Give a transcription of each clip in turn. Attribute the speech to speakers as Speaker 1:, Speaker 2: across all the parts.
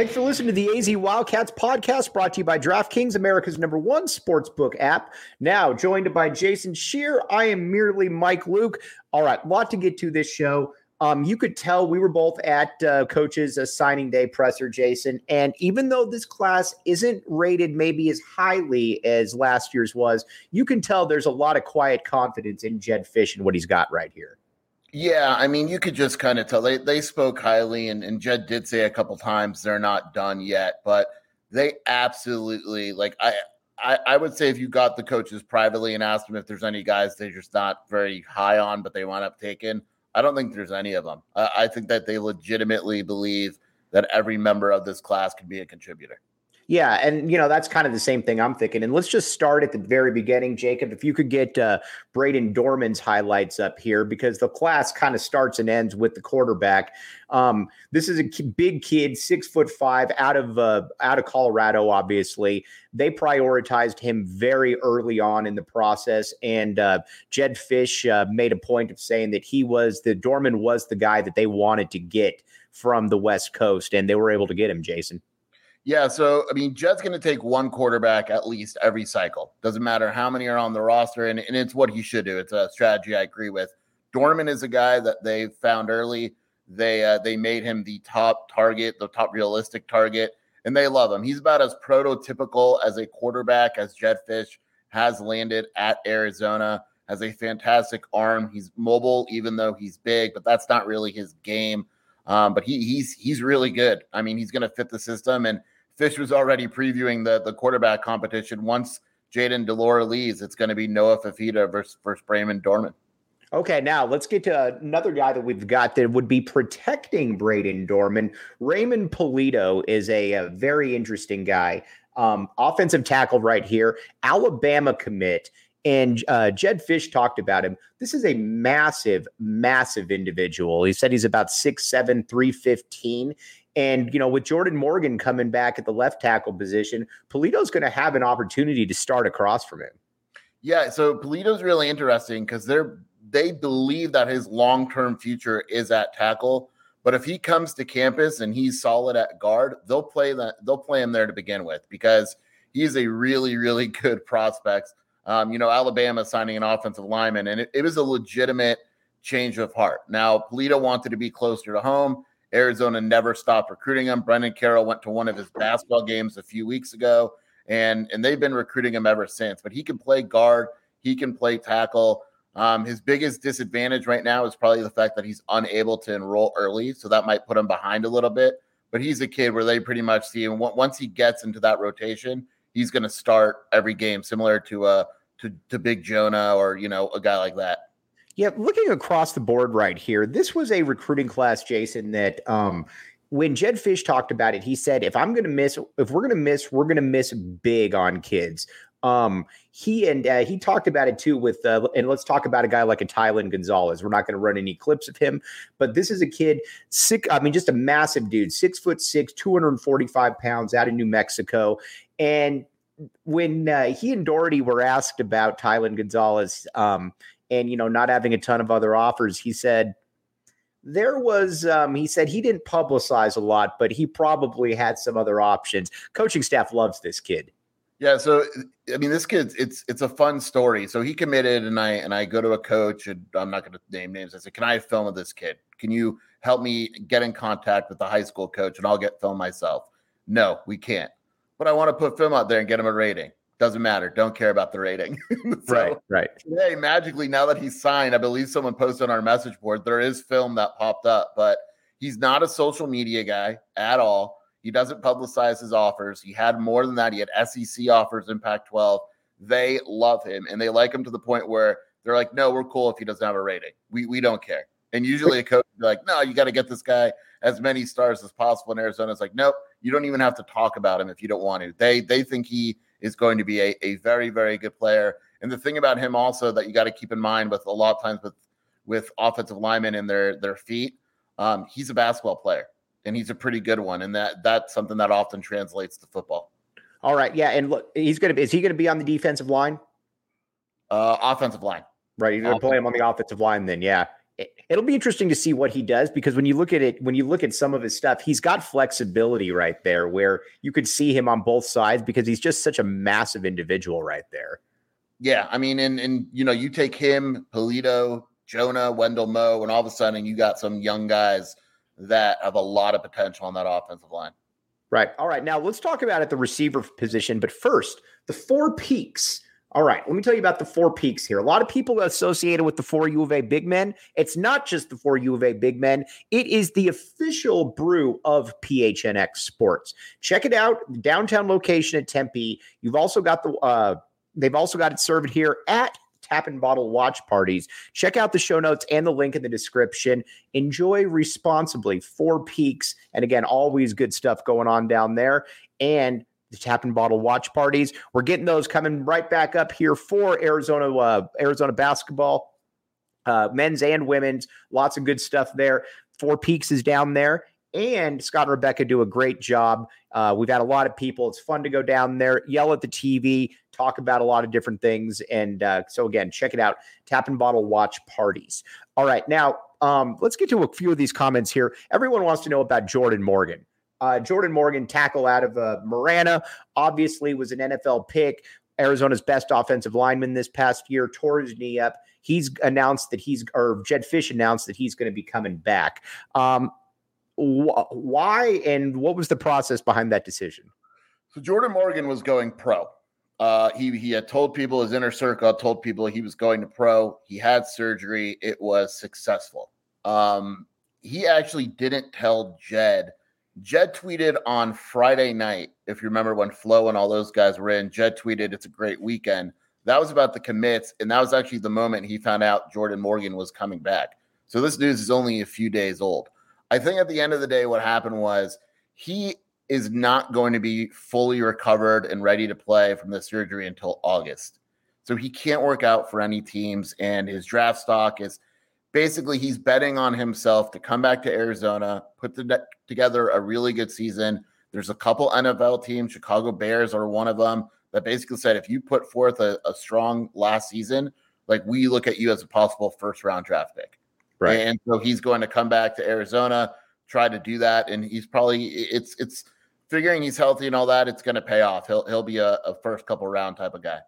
Speaker 1: Thanks for listening to the AZ Wildcats podcast brought to you by DraftKings, America's number one sportsbook app. Now, joined by Jason Scheer, I am merely Mike Luke. All right, lot to get to this show. Um, you could tell we were both at uh, coach's uh, signing day presser, Jason. And even though this class isn't rated maybe as highly as last year's was, you can tell there's a lot of quiet confidence in Jedd Fisch and what he's got right here.
Speaker 2: Yeah, I mean, you could just kind of tell they they spoke highly, and, and Jedd did say a couple times they're not done yet, but they absolutely like I, I I would say if you got the coaches privately and asked them if there's any guys they're just not very high on, but they wind up taking, I don't think there's any of them. I, I think that they legitimately believe that every member of this class can be a contributor.
Speaker 1: Yeah, and you know that's kind of the same thing I'm thinking. And let's just start at the very beginning, Jacob. If you could get uh, Brayden Dorman's highlights up here, because the class kind of starts and ends with the quarterback. Um, this is a big kid, six foot five, out of uh, out of Colorado. Obviously, they prioritized him very early on in the process, and uh, Jedd Fisch uh, made a point of saying that he was the Dorman was the guy that they wanted to get from the West Coast, and they were able to get him. Jason.
Speaker 2: Yeah, so I mean, Jedd's going to take one quarterback at least every cycle. Doesn't matter how many are on the roster, and, and it's what he should do. It's a strategy I agree with. Dorman is a guy that they found early. They uh, they made him the top target, the top realistic target, and they love him. He's about as prototypical as a quarterback as Jedd Fisch has landed at Arizona. Has a fantastic arm. He's mobile, even though he's big, but that's not really his game. Um, but he he's he's really good. I mean, he's going to fit the system. And Fisch was already previewing the the quarterback competition. Once Jayden de Laura leaves, it's going to be Noah Fifita versus versus Brayden Dorman.
Speaker 1: Okay, now let's get to another guy that we've got that would be protecting Brayden Dorman. Raymond Pulido is a, a very interesting guy. Um, offensive tackle right here, Alabama commit. And uh, Jedd Fisch talked about him. This is a massive, massive individual. He said he's about 6'7, 315. And, you know, with Jordan Morgan coming back at the left tackle position, Pulido's going to have an opportunity to start across from him.
Speaker 2: Yeah. So Pulido's really interesting because they're, they believe that his long term future is at tackle. But if he comes to campus and he's solid at guard, they'll play that they'll play him there to begin with because he's a really, really good prospect um, you know, Alabama signing an offensive lineman, and it, it, was a legitimate change of heart. Now, Pulido wanted to be closer to home. Arizona never stopped recruiting him. Brennan Carroll went to one of his basketball games a few weeks ago, and and they've been recruiting him ever since. But he can play guard, he can play tackle. Um, his biggest disadvantage right now is probably the fact that he's unable to enroll early, so that might put him behind a little bit. But he's a kid where they pretty much see him once he gets into that rotation, he's going to start every game, similar to a uh, to, to Big Jonah or you know a guy like that.
Speaker 1: Yeah, looking across the board right here, this was a recruiting class, Jason. That um, when Jedd Fisch talked about it, he said, "If I'm going to miss, if we're going to miss, we're going to miss big on kids." Um, he and uh, he talked about it too with, uh, and let's talk about a guy like a Tylen Gonzalez. We're not going to run any clips of him, but this is a kid, sick. I mean, just a massive dude, six foot six, 245 pounds out of New Mexico. And when uh, he and Doherty were asked about Tylen Gonzalez um, and you know not having a ton of other offers, he said there was um, he said he didn't publicize a lot, but he probably had some other options. Coaching staff loves this kid.
Speaker 2: Yeah, so I mean, this kid, it's it's a fun story. So he committed, and I and I go to a coach, and I'm not going to name names. I said, "Can I film of this kid? Can you help me get in contact with the high school coach, and I'll get film myself?" No, we can't but I want to put film out there and get him a rating. Doesn't matter. Don't care about the rating.
Speaker 1: so right, right.
Speaker 2: Today, magically, now that he's signed, I believe someone posted on our message board, there is film that popped up, but he's not a social media guy at all. He doesn't publicize his offers. He had more than that. He had SEC offers in Pac 12. They love him and they like him to the point where they're like, no, we're cool if he doesn't have a rating. We, we don't care. And usually a coach be like, no, you got to get this guy as many stars as possible. In Arizona, it's like, nope, you don't even have to talk about him if you don't want to. They they think he is going to be a, a very, very good player. And the thing about him also that you got to keep in mind with a lot of times with with offensive linemen and their their feet, um, he's a basketball player and he's a pretty good one. And that that's something that often translates to football.
Speaker 1: All right. Yeah. And look, he's gonna be is he gonna be on the defensive line?
Speaker 2: Uh offensive line.
Speaker 1: Right. You're gonna play him on the offensive line then, yeah. It'll be interesting to see what he does because when you look at it, when you look at some of his stuff, he's got flexibility right there where you could see him on both sides because he's just such a massive individual right there.
Speaker 2: Yeah, I mean, and and you know, you take him, Pulido, Jonah, Wendell Moe, and all of a sudden you got some young guys that have a lot of potential on that offensive line.
Speaker 1: Right. All right. Now let's talk about at the receiver position. But first, the four peaks. All right. Let me tell you about the four peaks here. A lot of people associated with the four U of A big men. It's not just the four U of A big men, it is the official brew of PHNX Sports. Check it out. The downtown location at Tempe. You've also got the, uh, they've also got it served here at tap and bottle watch parties. Check out the show notes and the link in the description. Enjoy responsibly. Four Peaks. And again, always good stuff going on down there. And the tap and bottle watch parties. We're getting those coming right back up here for Arizona uh, Arizona basketball, uh, men's and women's. Lots of good stuff there. Four Peaks is down there, and Scott and Rebecca do a great job. Uh, we've had a lot of people. It's fun to go down there, yell at the TV, talk about a lot of different things. And uh, so, again, check it out Tap and Bottle Watch Parties. All right. Now, um, let's get to a few of these comments here. Everyone wants to know about Jordan Morgan. Uh, Jordan Morgan, tackle out of uh, Marana, obviously was an NFL pick. Arizona's best offensive lineman this past year, tore his knee up. He's announced that he's, or Jedd Fisch announced that he's going to be coming back. Um, wh- why and what was the process behind that decision?
Speaker 2: So Jordan Morgan was going pro. Uh, he he had told people his inner circle told people he was going to pro. He had surgery. It was successful. Um, he actually didn't tell Jed. Jed tweeted on Friday night, if you remember when Flowe and all those guys were in. Jed tweeted, "It's a great weekend." That was about the commits, and that was actually the moment he found out Jordan Morgan was coming back. So this news is only a few days old. I think at the end of the day, what happened was he is not going to be fully recovered and ready to play from the surgery until August. So he can't work out for any teams, and his draft stock is basically he's betting on himself to come back to Arizona, put the, together a really good season. There's a couple NFL teams, Chicago Bears are one of them, that basically said if you put forth a, a strong last season, like we look at you as a possible first round draft pick. Right. And so he's going to come back to Arizona, try to do that. And he's probably it's it's figuring he's healthy and all that, it's gonna pay off. He'll he'll be a, a first couple round type of guy.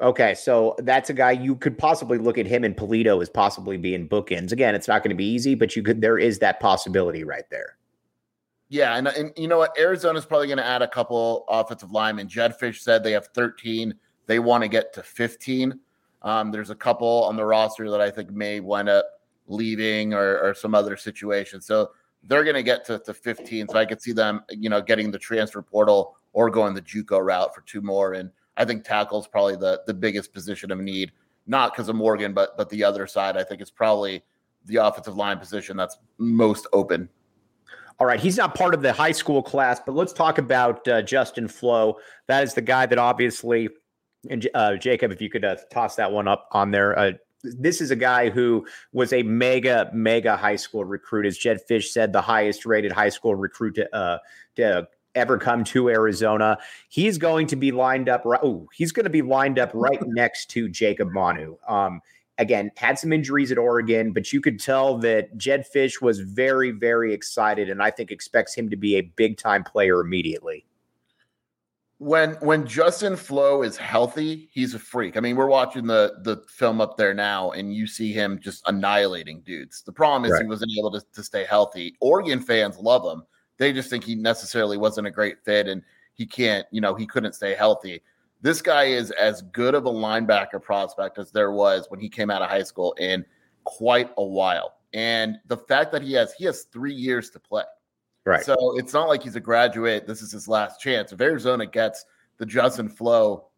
Speaker 1: Okay, so that's a guy you could possibly look at him and Pulido as possibly being bookends. Again, it's not going to be easy, but you could there is that possibility right there.
Speaker 2: Yeah, and, and you know what? Arizona's probably going to add a couple offensive linemen. Jedd Fisch said they have 13. They want to get to 15. Um, there's a couple on the roster that I think may wind up leaving or, or some other situation. So they're going to get to, to 15. So I could see them, you know, getting the transfer portal or going the JUCO route for two more. And I think tackle is probably the the biggest position of need, not because of Morgan, but but the other side. I think it's probably the offensive line position that's most open.
Speaker 1: All right, he's not part of the high school class, but let's talk about uh, Justin Flowe. That is the guy that obviously, and uh, Jacob, if you could uh, toss that one up on there. Uh, this is a guy who was a mega, mega high school recruit. As Jedd Fisch said, the highest rated high school recruit to, uh, to ever come to Arizona. He's going to be lined up. Right, Oh, he's going to be lined up right next to Jacob Manu. Um, again, had some injuries at Oregon, but you could tell that Jedd Fisch was very, very excited, and I think expects him to be a big time player immediately
Speaker 2: when when Justin Flowe is healthy, he's a freak. I mean, we're watching the the film up there now, and you see him just annihilating dudes. The problem is right. he wasn't able to, to stay healthy. Oregon fans love him. They just think he necessarily wasn't a great fit and he can't, you know, he couldn't stay healthy. This guy is as good of a linebacker prospect as there was when he came out of high school in quite a while. And the fact that he has he has three years to play.
Speaker 1: Right.
Speaker 2: So it's not like he's a graduate. This is his last chance. If Arizona gets the Justin Flow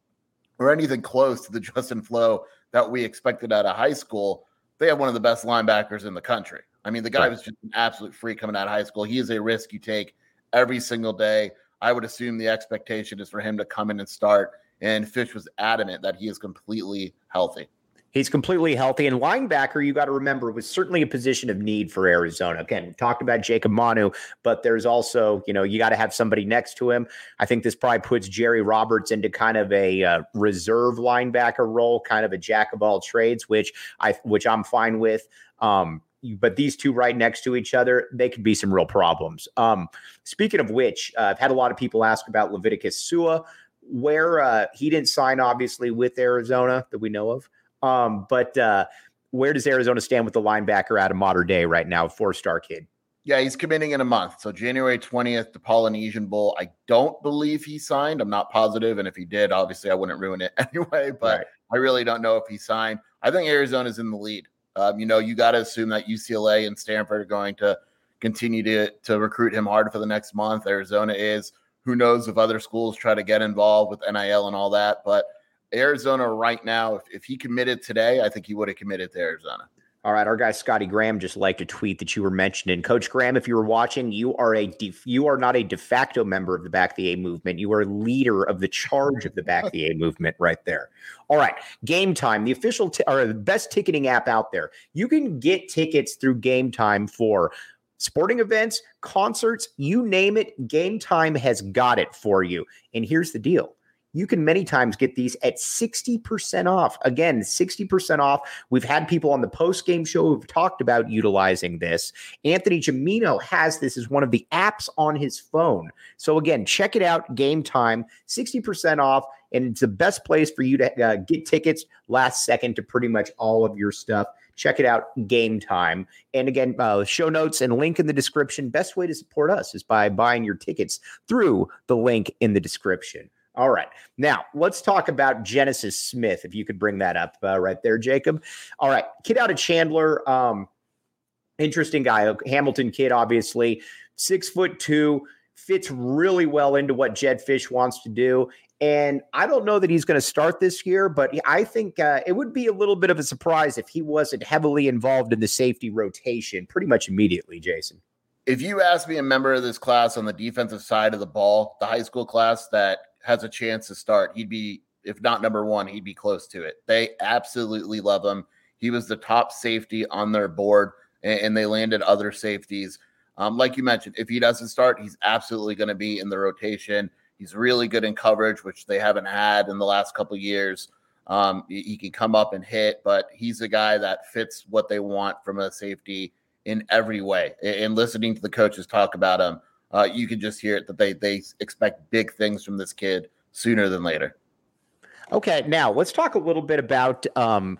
Speaker 2: or anything close to the Justin Flow that we expected out of high school, they have one of the best linebackers in the country. I mean, the guy right. was just an absolute freak coming out of high school. He is a risk you take every single day. I would assume the expectation is for him to come in and start. And Fisch was adamant that he is completely healthy.
Speaker 1: He's completely healthy. And linebacker, you got to remember, was certainly a position of need for Arizona. Again, we talked about Jacob Manu, but there's also, you know, you got to have somebody next to him. I think this probably puts Jerry Roberts into kind of a uh, reserve linebacker role, kind of a jack of all trades, which I which I'm fine with. Um, but these two right next to each other, they could be some real problems. Um, speaking of which, uh, I've had a lot of people ask about Leviticus Sua, where uh, he didn't sign, obviously, with Arizona that we know of. Um, but uh, where does Arizona stand with the linebacker out of modern day right now, four star kid?
Speaker 2: Yeah, he's committing in a month. So January 20th, the Polynesian Bowl. I don't believe he signed. I'm not positive. And if he did, obviously I wouldn't ruin it anyway. But right. I really don't know if he signed. I think Arizona's in the lead. Um, you know, you got to assume that UCLA and Stanford are going to continue to, to recruit him hard for the next month. Arizona is. Who knows if other schools try to get involved with NIL and all that. But Arizona right now, if, if he committed today, I think he would have committed to Arizona.
Speaker 1: All right, our guy Scotty Graham just liked a tweet that you were mentioning. Coach Graham, if you were watching, you are a def- you are not a de facto member of the Back the A movement. You are a leader of the charge of the Back the A movement, right there. All right, Game Time, the official t- or the best ticketing app out there. You can get tickets through Game Time for sporting events, concerts, you name it. Game Time has got it for you. And here's the deal you can many times get these at 60% off. Again, 60% off. We've had people on the post game show who've talked about utilizing this. Anthony Jamino has this as one of the apps on his phone. So, again, check it out. Game time, 60% off. And it's the best place for you to uh, get tickets last second to pretty much all of your stuff. Check it out, Game Time. And again, uh, show notes and link in the description. Best way to support us is by buying your tickets through the link in the description. All right. Now, let's talk about Genesis Smith, if you could bring that up uh, right there, Jacob. All right. Kid out of Chandler. Um, interesting guy. Hamilton kid, obviously. Six foot two, fits really well into what Jedd Fisch wants to do. And I don't know that he's going to start this year, but I think uh, it would be a little bit of a surprise if he wasn't heavily involved in the safety rotation pretty much immediately, Jason.
Speaker 2: If you ask me a member of this class on the defensive side of the ball, the high school class that has a chance to start, he'd be, if not number one, he'd be close to it. They absolutely love him. He was the top safety on their board, and, and they landed other safeties. Um, like you mentioned, if he doesn't start, he's absolutely going to be in the rotation. He's really good in coverage, which they haven't had in the last couple years. Um, he, he can come up and hit, but he's a guy that fits what they want from a safety in every way. And listening to the coaches talk about him, uh, you can just hear it that they they expect big things from this kid sooner than later.
Speaker 1: Okay, now let's talk a little bit about um,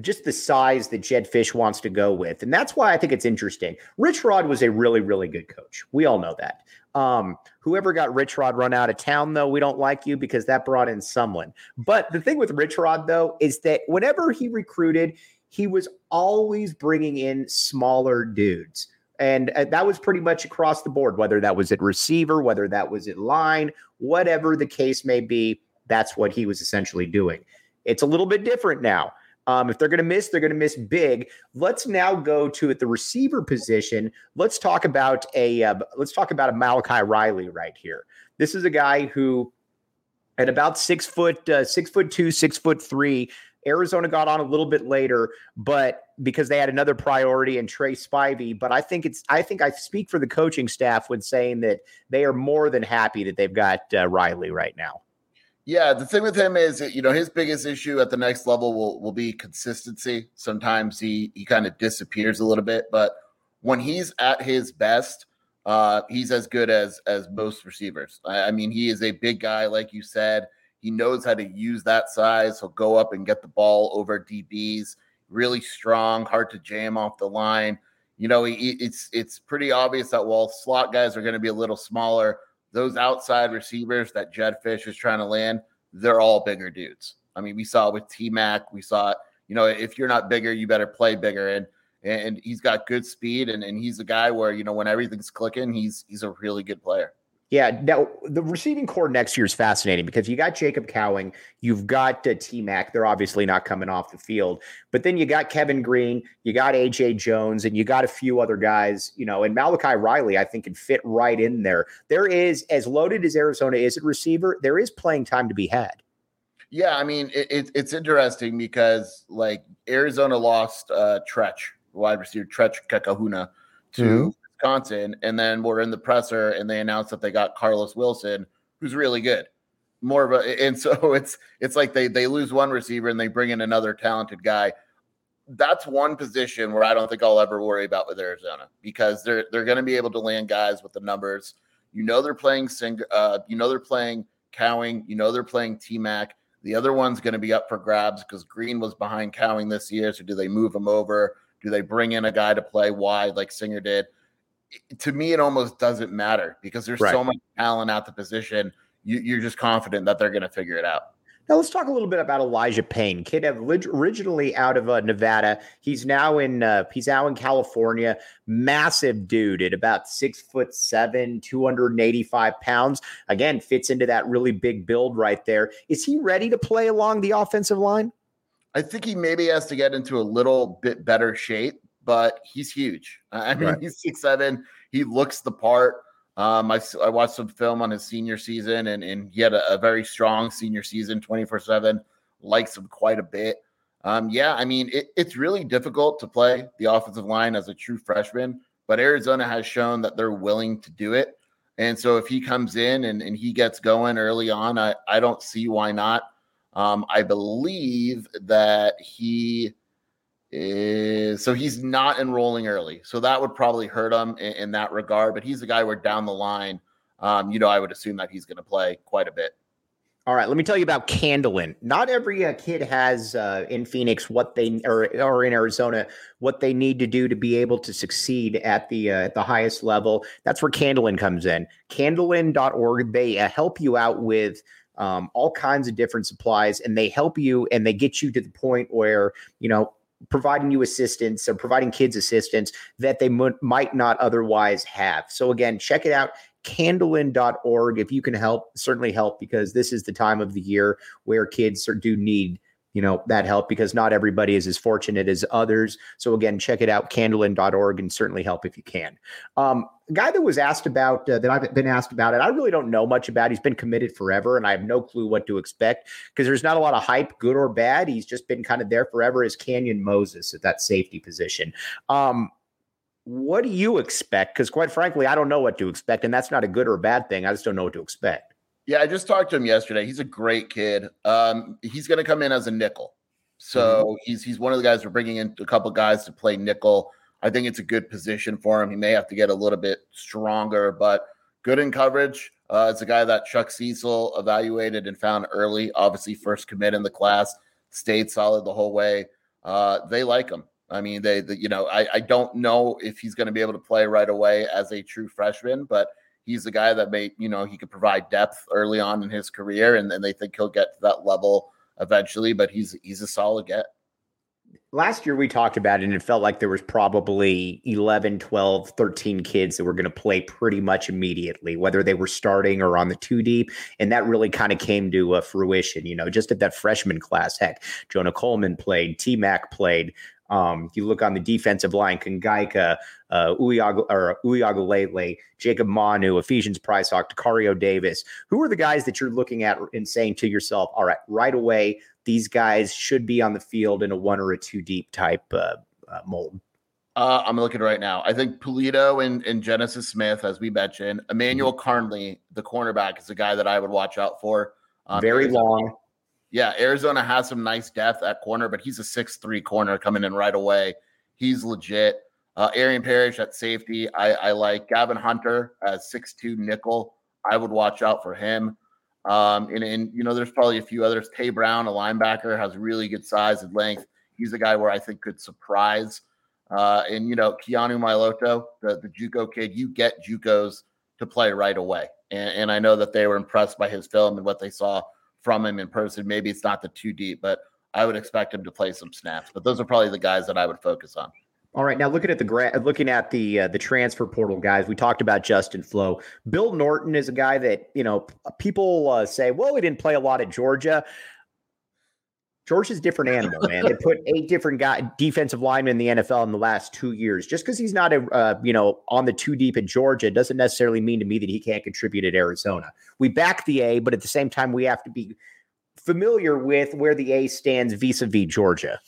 Speaker 1: just the size that Jedd Fisch wants to go with, and that's why I think it's interesting. Rich Rod was a really, really good coach. We all know that. Um, whoever got Rich Rod run out of town, though, we don't like you because that brought in someone. But the thing with Rich Rod, though, is that whenever he recruited, he was always bringing in smaller dudes. And uh, that was pretty much across the board, whether that was at receiver, whether that was at line, whatever the case may be, that's what he was essentially doing. It's a little bit different now. Um, if they're going to miss, they're going to miss big. Let's now go to at the receiver position. Let's talk about a uh, let's talk about a Malachi Riley right here. This is a guy who, at about six foot uh, six foot two, six foot three, Arizona got on a little bit later, but because they had another priority in Trey Spivey. But I think it's I think I speak for the coaching staff when saying that they are more than happy that they've got uh, Riley right now.
Speaker 2: Yeah, the thing with him is, you know, his biggest issue at the next level will will be consistency. Sometimes he he kind of disappears a little bit, but when he's at his best, uh, he's as good as as most receivers. I, I mean, he is a big guy, like you said. He knows how to use that size. He'll go up and get the ball over DBs. Really strong, hard to jam off the line. You know, it's it's pretty obvious that while slot guys are going to be a little smaller, those outside receivers that Jedd Fisch is trying to land, they're all bigger dudes. I mean, we saw it with T Mac. We saw it. You know, if you're not bigger, you better play bigger. And and he's got good speed, and, and he's a guy where you know when everything's clicking, he's he's a really good player.
Speaker 1: Yeah, now the receiving core next year is fascinating because you got Jacob Cowing, you've got uh, T Mac. They're obviously not coming off the field, but then you got Kevin Green, you got AJ Jones, and you got a few other guys. You know, and Malachi Riley, I think, can fit right in there. There is as loaded as Arizona is at receiver, there is playing time to be had.
Speaker 2: Yeah, I mean, it, it, it's interesting because like Arizona lost uh, Treach, wide receiver Treach Kekahuna, to mm-hmm. Wisconsin, and then we're in the presser, and they announced that they got Carlos Wilson, who's really good. More of a, and so it's it's like they they lose one receiver and they bring in another talented guy. that's one position where I don't think I'll ever worry about with Arizona because they're they're going to be able to land guys with the numbers. You know they're playing Sing, uh, you know they're playing Cowing, you know they're playing T Mac. The other one's going to be up for grabs because Green was behind Cowing this year. So do they move him over? Do they bring in a guy to play wide like Singer did? To me, it almost doesn't matter because there's right. so much talent at the position. You, you're just confident that they're going to figure it out.
Speaker 1: Now let's talk a little bit about Elijah Payne. Kid originally out of uh, Nevada. He's now in uh, he's now in California. Massive dude at about six foot seven, 285 pounds. Again, fits into that really big build right there. Is he ready to play along the offensive line?
Speaker 2: I think he maybe has to get into a little bit better shape, but he's huge. I mean, right. he's six seven. He looks the part. Um, I, I watched some film on his senior season, and, and he had a, a very strong senior season, 24 7. Likes him quite a bit. Um, yeah, I mean, it, it's really difficult to play the offensive line as a true freshman, but Arizona has shown that they're willing to do it. And so if he comes in and, and he gets going early on, I, I don't see why not. Um, I believe that he is so he's not enrolling early, so that would probably hurt him in, in that regard. But he's a guy where down the line, um, you know, I would assume that he's going to play quite a bit.
Speaker 1: All right, let me tell you about Candlin. Not every uh, kid has uh, in Phoenix what they or or in Arizona what they need to do to be able to succeed at the uh, at the highest level. That's where Candlin comes in. Candlin.org. They uh, help you out with um, all kinds of different supplies, and they help you and they get you to the point where you know providing you assistance or providing kids assistance that they m- might not otherwise have. So again, check it out candlin.org if you can help certainly help because this is the time of the year where kids do need you know that help because not everybody is as fortunate as others. So again check it out candlin.org and certainly help if you can. Um, guy that was asked about uh, that i've been asked about it i really don't know much about he's been committed forever and i have no clue what to expect because there's not a lot of hype good or bad. He's just been kind of there forever as Canyon Moses at that safety position. Um, what do you expect? Because quite frankly i don't know what to expect and that's not a good or bad thing. I just don't know what to expect
Speaker 2: yeah, I just talked to him yesterday. He's a great kid. Um, he's going to come in as a nickel. So mm-hmm. he's he's one of the guys we're bringing in a couple guys to play nickel. I think it's a good position for him. He may have to get a little bit stronger, but good in coverage. Uh, it's a guy that Chuck Cecil evaluated and found early. Obviously, first commit in the class, stayed solid the whole way. Uh, they like him. I mean, they, the, you know, I, I don't know if he's going to be able to play right away as a true freshman, but he's a guy that may, you know, he could provide depth early on in his career, and, they think he'll get to that level eventually. But he's he's a solid get.
Speaker 1: Last year we talked about it and it felt like there was probably 11, 12, 13 kids that were going to play pretty much immediately, whether they were starting or on the two deep. And that really kind of came to uh, fruition, you know, just at that freshman class. Heck, Jonah Coleman played, T Mac played, um, you look on the defensive line, Kongaika, uh, Uyago, or Jacob Manu, Ephesians Prysock, Tacario Davis. Who are the guys that you're looking at and saying to yourself, all right, right away, these guys should be on the field in a one or a two deep type uh, uh, mold?
Speaker 2: Uh, I'm looking right now. I think Pulido and, and Genesis Smith, as we mentioned, Emmanuel mm-hmm. Karnley, the cornerback, is a guy that I would watch out for.
Speaker 1: Um, Very long.
Speaker 2: Yeah, Arizona has some nice depth at corner, but he's a six-three corner coming in right away. He's legit. Uh, Arian Parrish at safety, I, I like Gavin Hunter as six-two nickel. I would watch out for him. Um, and, and you know, there's probably a few others. Tay Brown, a linebacker, has really good size and length. He's a guy where I think could surprise. Uh, and you know, Keanu Miloto, the the JUCO kid, you get JUCOs to play right away. And, and I know that they were impressed by his film and what they saw from him in person. Maybe it's not the two deep, but I would expect him to play some snaps. But those are probably the guys that I would focus on.
Speaker 1: All right, now looking at the gra- looking at the uh, the transfer portal guys, we talked about Justin Flowe. Bill Norton is a guy that you know people uh, say, well, he didn't play a lot at Georgia. Georgia's different animal, man. they put eight different guy defensive linemen in the NFL in the last two years. Just because he's not a uh, you know on the two deep at Georgia doesn't necessarily mean to me that he can't contribute at Arizona. We back the A, but at the same time we have to be familiar with where the A stands vis-a-vis Georgia.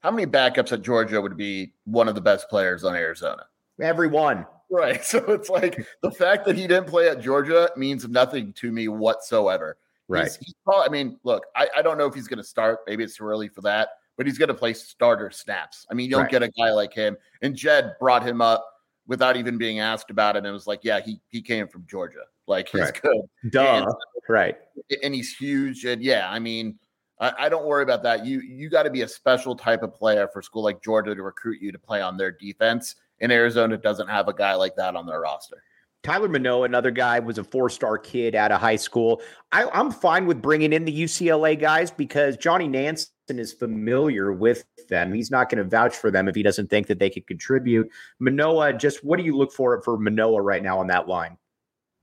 Speaker 2: How many backups at Georgia would be one of the best players on Arizona?
Speaker 1: Everyone.
Speaker 2: Right. So it's like the fact that he didn't play at Georgia means nothing to me whatsoever.
Speaker 1: Right. He's,
Speaker 2: he's probably, I mean, look, I, I don't know if he's going to start. Maybe it's too early for that. but he's going to play starter snaps. I mean, you don't
Speaker 1: Right.
Speaker 2: get a guy like him. And Jed brought him up without even being asked about it, and it was like, yeah, he he came from Georgia, like he's
Speaker 1: Right.
Speaker 2: good
Speaker 1: Duh. Right.
Speaker 2: and he's huge. And yeah, I mean, I, I don't worry about that. You you got to be a special type of player for a school like Georgia to recruit you to play on their defense. And Arizona doesn't have a guy like that on their roster.
Speaker 1: Tyler Manoa, another guy, was a four star kid out of high school. I, I'm fine with bringing in the UCLA guys because Johnny Nansen is familiar with them. He's not going to vouch for them if he doesn't think that they could contribute. Manoa, just what do you look for for Manoa right now on that line?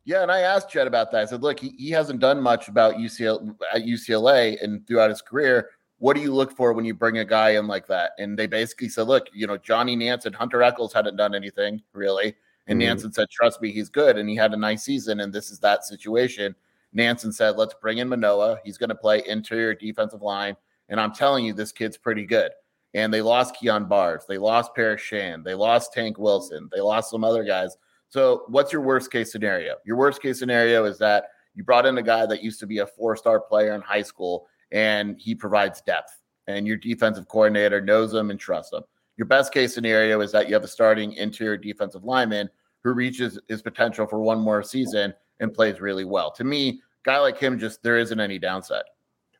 Speaker 2: Yeah, and I asked Jed about that. I said, look, he, he hasn't done much about UCLA at UCLA and throughout his career. What do you look for when you bring a guy in like that? And they basically said, look, you know, Johnny Nansen, Hunter Echols hadn't done anything really. And
Speaker 1: Mhm.
Speaker 2: Nansen said, trust me, he's good. And he had a nice season. And this is that situation. Nansen said, let's bring in Manoa. He's going to play interior defensive line. And I'm telling you, this kid's pretty good. And they lost Kyon Barrs. They lost Paris Shand. They lost Tank Wilson. They lost some other guys. So, what's your worst case scenario? Your worst case scenario is that you brought in a guy that used to be a four star player in high school and he provides depth, and your defensive coordinator knows him and trusts him. Your best case scenario is that you have a starting interior defensive lineman who reaches his potential for one more season and plays really well. To me, guy like him, just there isn't any downside.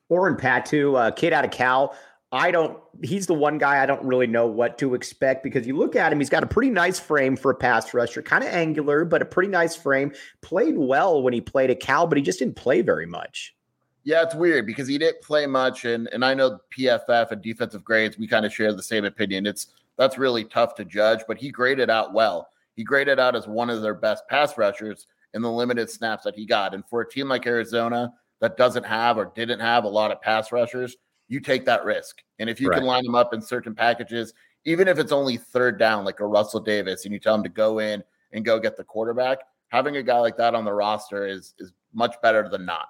Speaker 1: Oren Patu, uh, kid out of Cal. I don't, he's the one guy I don't really know what to expect because you look at him, he's got a pretty nice frame for a pass rusher, kind of angular, but a pretty nice frame. Played well when he played at Cal, but he just didn't play very much.
Speaker 2: Yeah, it's weird because he didn't play much, and and I know PFF and defensive grades we kind of share the same opinion. It's that's really tough to judge, but he graded out well. He graded out as one of their best pass rushers in the limited snaps that he got. And for a team like Arizona that doesn't have or didn't have a lot of pass rushers, you take that risk. And if you can line them up in certain packages, even if it's only third down, like a Russell Davis, and you tell him to go in and go get the quarterback, having a guy like that on the roster is is much better than not.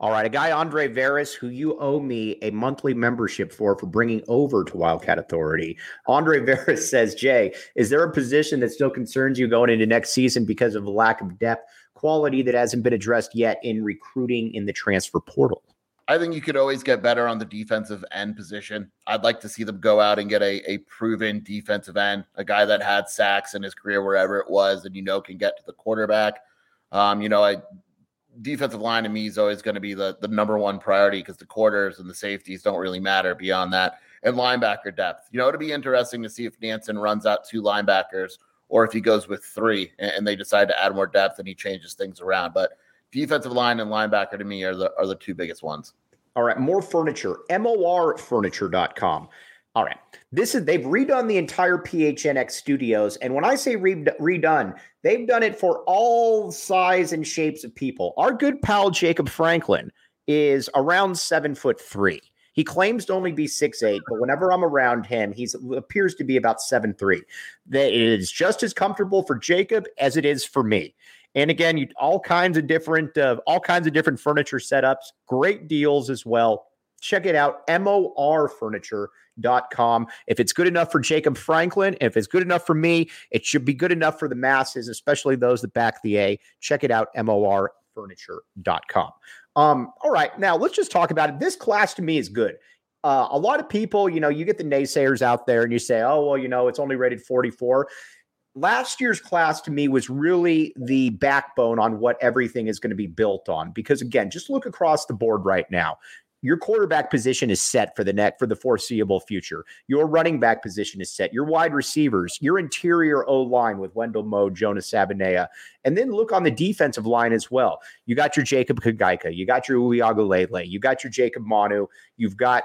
Speaker 1: All right, a guy Andre Veris, who you owe me a monthly membership for for bringing over to Wildcat Authority. Andre Veris says, "Jay, is there a position that still concerns you going into next season because of lack of depth, quality that hasn't been addressed yet in recruiting in the transfer portal?"
Speaker 2: I think you could always get better on the defensive end position. I'd like to see them go out and get a, a proven defensive end, a guy that had sacks in his career wherever it was, and you know can get to the quarterback. Um, you know, I defensive line to me is always going to be the the number one priority because the quarters and the safeties don't really matter beyond that. And linebacker depth. You know, it'd be interesting to see if Nansen runs out two linebackers or if he goes with three and, and they decide to add more depth and he changes things around. But defensive line and linebacker to me are the are the two biggest ones.
Speaker 1: All right, more furniture. MORfurniture.com. All right. This is they've redone the entire PHNX studios. And when I say re- redone, they've done it for all size and shapes of people. Our good pal Jacob Franklin is around seven foot three. He claims to only be six eight, but whenever I'm around him, he appears to be about seven three. That is just as comfortable for Jacob as it is for me. And again, you all kinds of different, uh, all kinds of different furniture setups, great deals as well. Check it out, morfurniture.com. If it's good enough for Jacob Franklin, if it's good enough for me, it should be good enough for the masses, especially those that back the A. Check it out, morfurniture.com. Um, all right, now let's just talk about it. This class to me is good. Uh, a lot of people, you know, you get the naysayers out there and you say, oh, well, you know, it's only rated 44 last year's class to me was really the backbone on what everything is going to be built on because again just look across the board right now your quarterback position is set for the net for the foreseeable future. Your running back position is set. Your wide receivers your interior o line with wendell moe jonas Savaiinaea and then look on the defensive line as well. You got your jacob Kongaika you got your uiagalele you got your jacob manu. You've got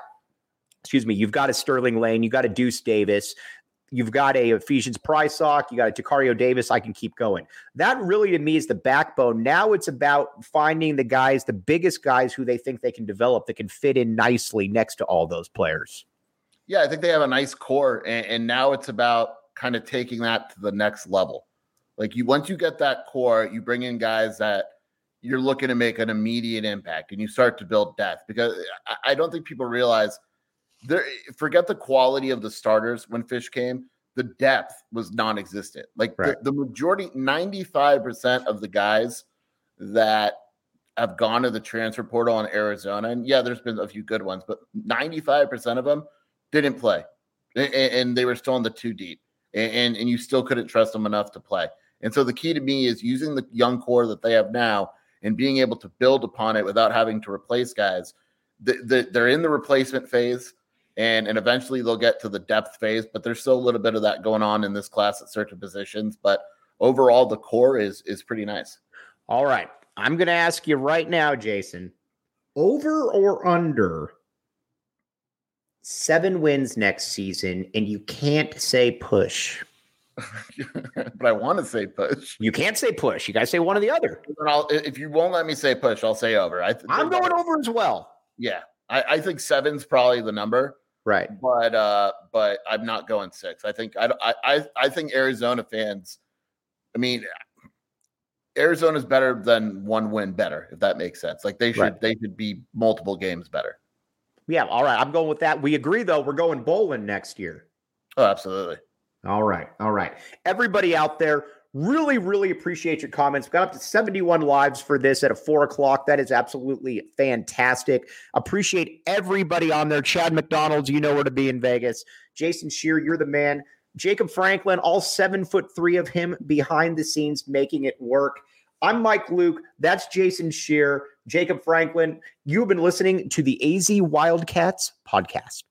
Speaker 1: excuse me you've got a sterling lane. You got a deuce davis You've got a Ephesians Prysock, you got a Tacario Davis. I can keep going. That really to me is the backbone. Now it's about finding the guys, the biggest guys who they think they can develop that can fit in nicely next to all those players.
Speaker 2: Yeah, I think they have a nice core, and, and now it's about kind of taking that to the next level. Like you, once you get that core, you bring in guys that you're looking to make an immediate impact, and you start to build depth. Because I, I don't think people realize there. Forget the quality of the starters when Fisch came. The depth was non-existent. Like
Speaker 1: Right.
Speaker 2: the, the majority, ninety-five percent of the guys that have gone to the transfer portal in Arizona, and yeah, there's been a few good ones, but ninety-five percent of them didn't play, and, and they were still in the two deep, and, and and you still couldn't trust them enough to play. And so the key to me is using the young core that they have now and being able to build upon it without having to replace guys. The, the, they're in the replacement phase and, and eventually they'll get to the depth phase, but there's still a little bit of that going on in this class at certain positions. But overall, the core is is pretty nice.
Speaker 1: All right. I'm going to ask you right now, Jason, over or under seven wins next season, and you can't say push.
Speaker 2: but I want to say push.
Speaker 1: You can't say push. You to say one or the other.
Speaker 2: if you won't let me say push, I'll say over. I
Speaker 1: am going over as well.
Speaker 2: Yeah, I, I, think seven's probably the number.
Speaker 1: Right.
Speaker 2: But uh, but I'm not going six. I think I I I think Arizona fans. I mean, Arizona's better than one win better, if that makes sense. Like they should right. they should be multiple games better.
Speaker 1: Yeah. All right. I'm going with that. We agree though. We're going bowling next year.
Speaker 2: Oh, absolutely.
Speaker 1: All right. All right. Everybody out there, really, really appreciate your comments. Got up to 71 lives for this at a four o'clock. That is absolutely fantastic. Appreciate everybody on there. Chad McDonald's, you know where to be in Vegas. Jason Scheer, you're the man. Jacob Franklin, all seven foot three of him behind the scenes making it work. I'm Mike Luke. That's Jason Scheer. Jacob Franklin. You've been listening to the AZ Wildcats podcast.